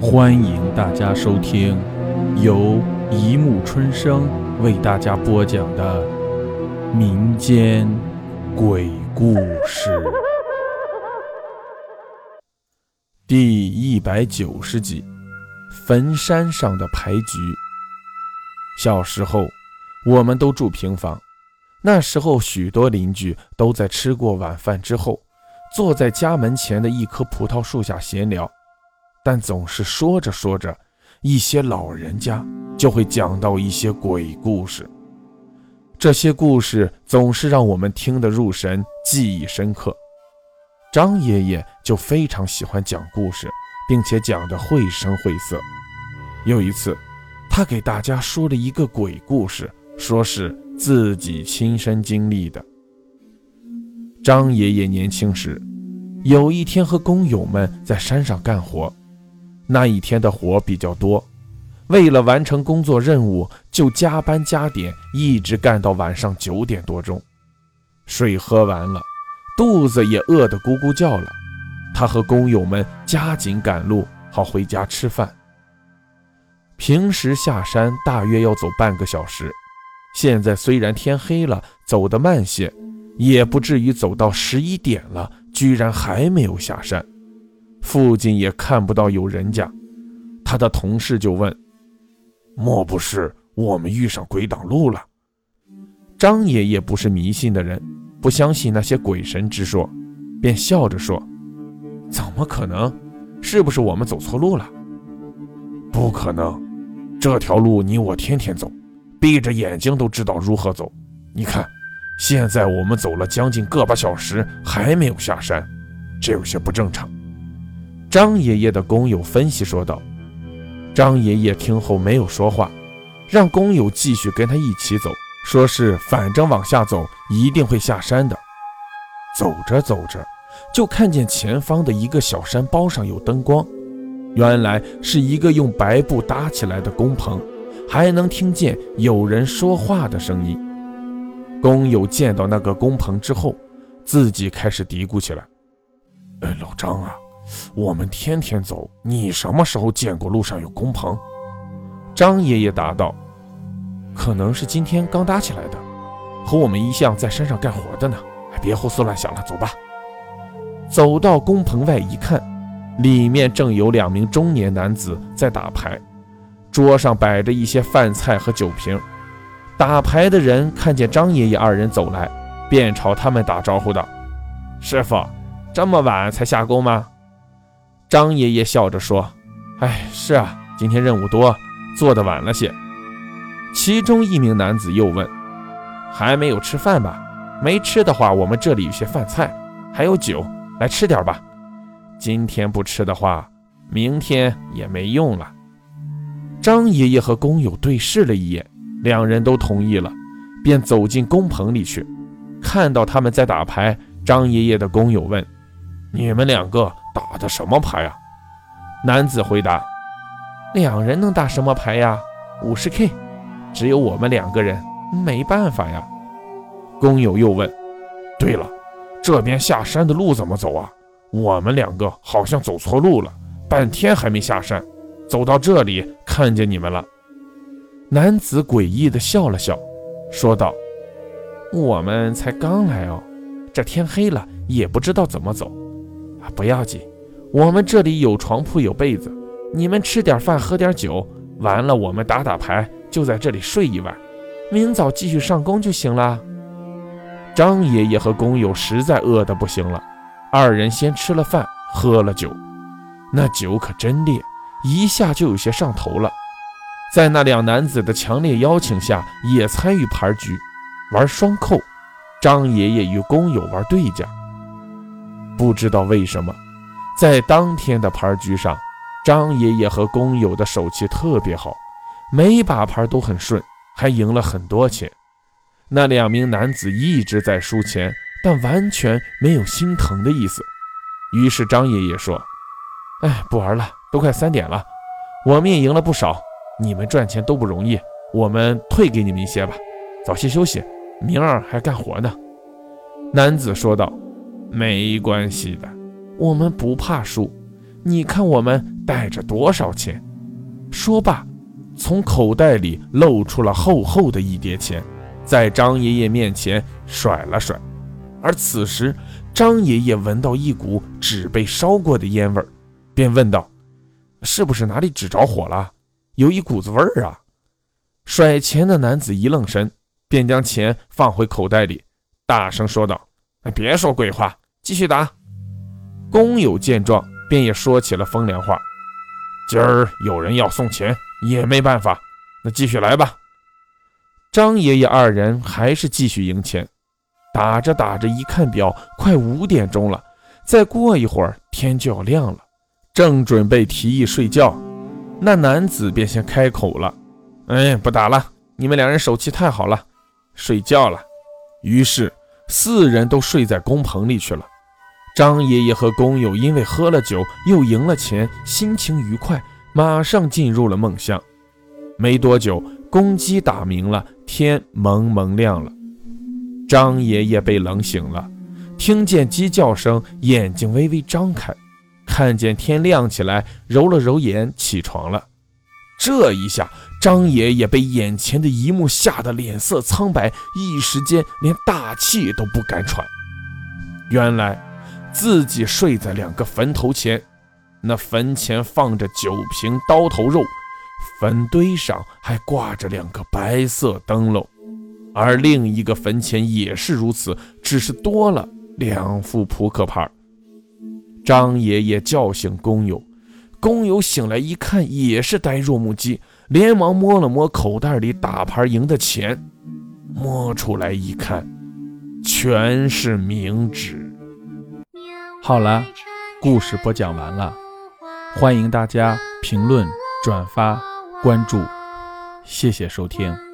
欢迎大家收听由一木春生为大家播讲的民间鬼故事第一百九十集：坟山上的牌局。小时候，我们都住平房，那时候许多邻居都在吃过晚饭之后，坐在家门前的一棵葡萄树下闲聊。但总是说着说着，一些老人家就会讲到一些鬼故事。这些故事总是让我们听得入神，记忆深刻。张爷爷就非常喜欢讲故事，并且讲得绘声绘色。有一次，他给大家说了一个鬼故事，说是自己亲身经历的。张爷爷年轻时，有一天和工友们在山上干活。那一天的活比较多，为了完成工作任务，就加班加点，一直干到晚上九点多钟。水喝完了，肚子也饿得咕咕叫了。他和工友们加紧赶路，好回家吃饭。平时下山大约要走半个小时，现在虽然天黑了，走得慢些，也不至于走到十一点了，居然还没有下山。附近也看不到有人家，他的同事就问：“莫不是我们遇上鬼挡路了？”张爷爷不是迷信的人，不相信那些鬼神之说，便笑着说：“怎么可能？是不是我们走错路了？”“不可能，这条路你我天天走，闭着眼睛都知道如何走。你看，现在我们走了将近个把小时，还没有下山，这有些不正常。”张爷爷的工友分析说道：“张爷爷听后没有说话，让工友继续跟他一起走，说是反正往下走一定会下山的。走着走着，就看见前方的一个小山包上有灯光，原来是一个用白布搭起来的工棚，还能听见有人说话的声音。工友见到那个工棚之后，自己开始嘀咕起来：‘哎，老张啊！’”我们天天走，你什么时候见过路上有工棚？张爷爷答道：“可能是今天刚搭起来的，和我们一向在山上干活的呢。别胡思乱想了，走吧。”走到工棚外一看，里面正有两名中年男子在打牌，桌上摆着一些饭菜和酒瓶。打牌的人看见张爷爷二人走来，便朝他们打招呼道：“师傅，这么晚才下工吗？”张爷爷笑着说：“哎，是啊，今天任务多，做的晚了些。”其中一名男子又问：“还没有吃饭吧？没吃的话，我们这里有些饭菜，还有酒，来吃点吧。今天不吃的话，明天也没用了。”张爷爷和工友对视了一眼，两人都同意了，便走进工棚里去。看到他们在打牌，张爷爷的工友问：“你们两个？”打的什么牌啊？男子回答：“两人能打什么牌呀？五十 K，只有我们两个人，没办法呀。”工友又问：“对了，这边下山的路怎么走啊？我们两个好像走错路了，半天还没下山，走到这里看见你们了。”男子诡异地笑了笑，说道：“我们才刚来哦，这天黑了也不知道怎么走。”不要紧，我们这里有床铺有被子，你们吃点饭喝点酒，完了我们打打牌，就在这里睡一晚，明早继续上工就行了。张爷爷和工友实在饿得不行了，二人先吃了饭，喝了酒，那酒可真烈，一下就有些上头了。在那两男子的强烈邀请下，也参与牌局，玩双扣。张爷爷与工友玩对家。不知道为什么，在当天的牌局上，张爷爷和工友的手气特别好，每把牌都很顺，还赢了很多钱。那两名男子一直在输钱，但完全没有心疼的意思。于是张爷爷说：“哎，不玩了，都快三点了，我们也赢了不少，你们赚钱都不容易，我们退给你们一些吧，早些休息，明儿还干活呢。”男子说道。没关系的，我们不怕输。你看我们带着多少钱？”说罢，从口袋里露出了厚厚的一叠钱，在张爷爷面前甩了甩。而此时，张爷爷闻到一股纸被烧过的烟味儿，便问道：“是不是哪里纸着火了？有一股子味儿啊！”甩钱的男子一愣神，便将钱放回口袋里，大声说道：“哎别说鬼话，继续打。”工友见状，便也说起了风凉话：“今儿有人要送钱，也没办法，那继续来吧。”张爷爷二人还是继续赢钱。打着打着，一看表，快五点钟了。再过一会儿，天就要亮了。正准备提议睡觉，那男子便先开口了：“哎，不打了，你们两人手气太好了，睡觉了。”于是四人都睡在工棚里去了。张爷爷和工友因为喝了酒，又赢了钱，心情愉快，马上进入了梦乡。没多久，公鸡打鸣了，天蒙蒙亮了。张爷爷被冷醒了，听见鸡叫声，眼睛微微张开，看见天亮起来，揉了揉眼，起床了。这一下，张爷爷被眼前的一幕吓得脸色苍白，一时间连大气都不敢喘。原来自己睡在两个坟头前，那坟前放着九瓶刀头肉，坟堆上还挂着两个白色灯笼。而另一个坟前也是如此，只是多了两副扑克牌。张爷爷叫醒工友，工友醒来一看，也是呆若木鸡，连忙摸了摸口袋里打牌赢的钱，摸出来一看，全是冥纸。好了，故事播讲完了，欢迎大家评论、转发、关注，谢谢收听。